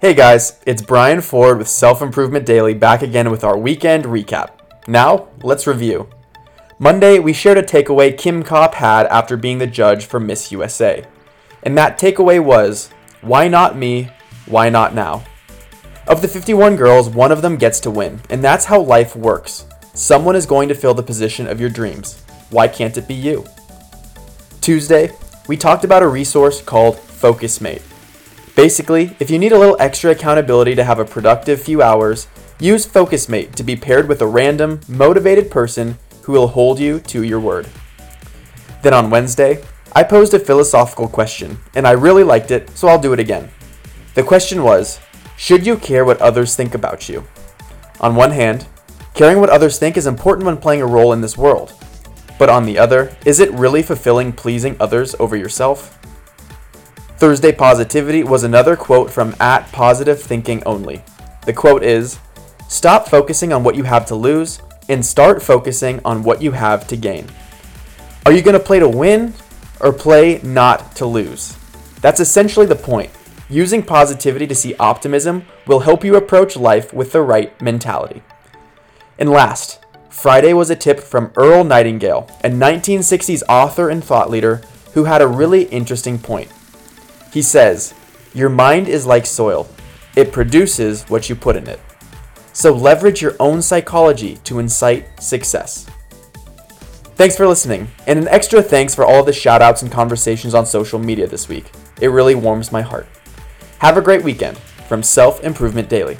Hey guys, it's Brian Ford with Self Improvement Daily back again with our weekend recap. Now, let's review. Monday, we shared a takeaway Kim Kopp had after being the judge for Miss USA. And that takeaway was why not me? Why not now? Of the 51 girls, one of them gets to win, and that's how life works. Someone is going to fill the position of your dreams. Why can't it be you? Tuesday, we talked about a resource called FocusMate. Basically, if you need a little extra accountability to have a productive few hours, use FocusMate to be paired with a random, motivated person who will hold you to your word. Then on Wednesday, I posed a philosophical question, and I really liked it, so I'll do it again. The question was Should you care what others think about you? On one hand, caring what others think is important when playing a role in this world. But on the other, is it really fulfilling pleasing others over yourself? Thursday Positivity was another quote from at Positive Thinking Only. The quote is Stop focusing on what you have to lose and start focusing on what you have to gain. Are you going to play to win or play not to lose? That's essentially the point. Using positivity to see optimism will help you approach life with the right mentality. And last, Friday was a tip from Earl Nightingale, a 1960s author and thought leader who had a really interesting point. He says, Your mind is like soil, it produces what you put in it. So leverage your own psychology to incite success. Thanks for listening, and an extra thanks for all the shoutouts and conversations on social media this week. It really warms my heart. Have a great weekend from Self Improvement Daily.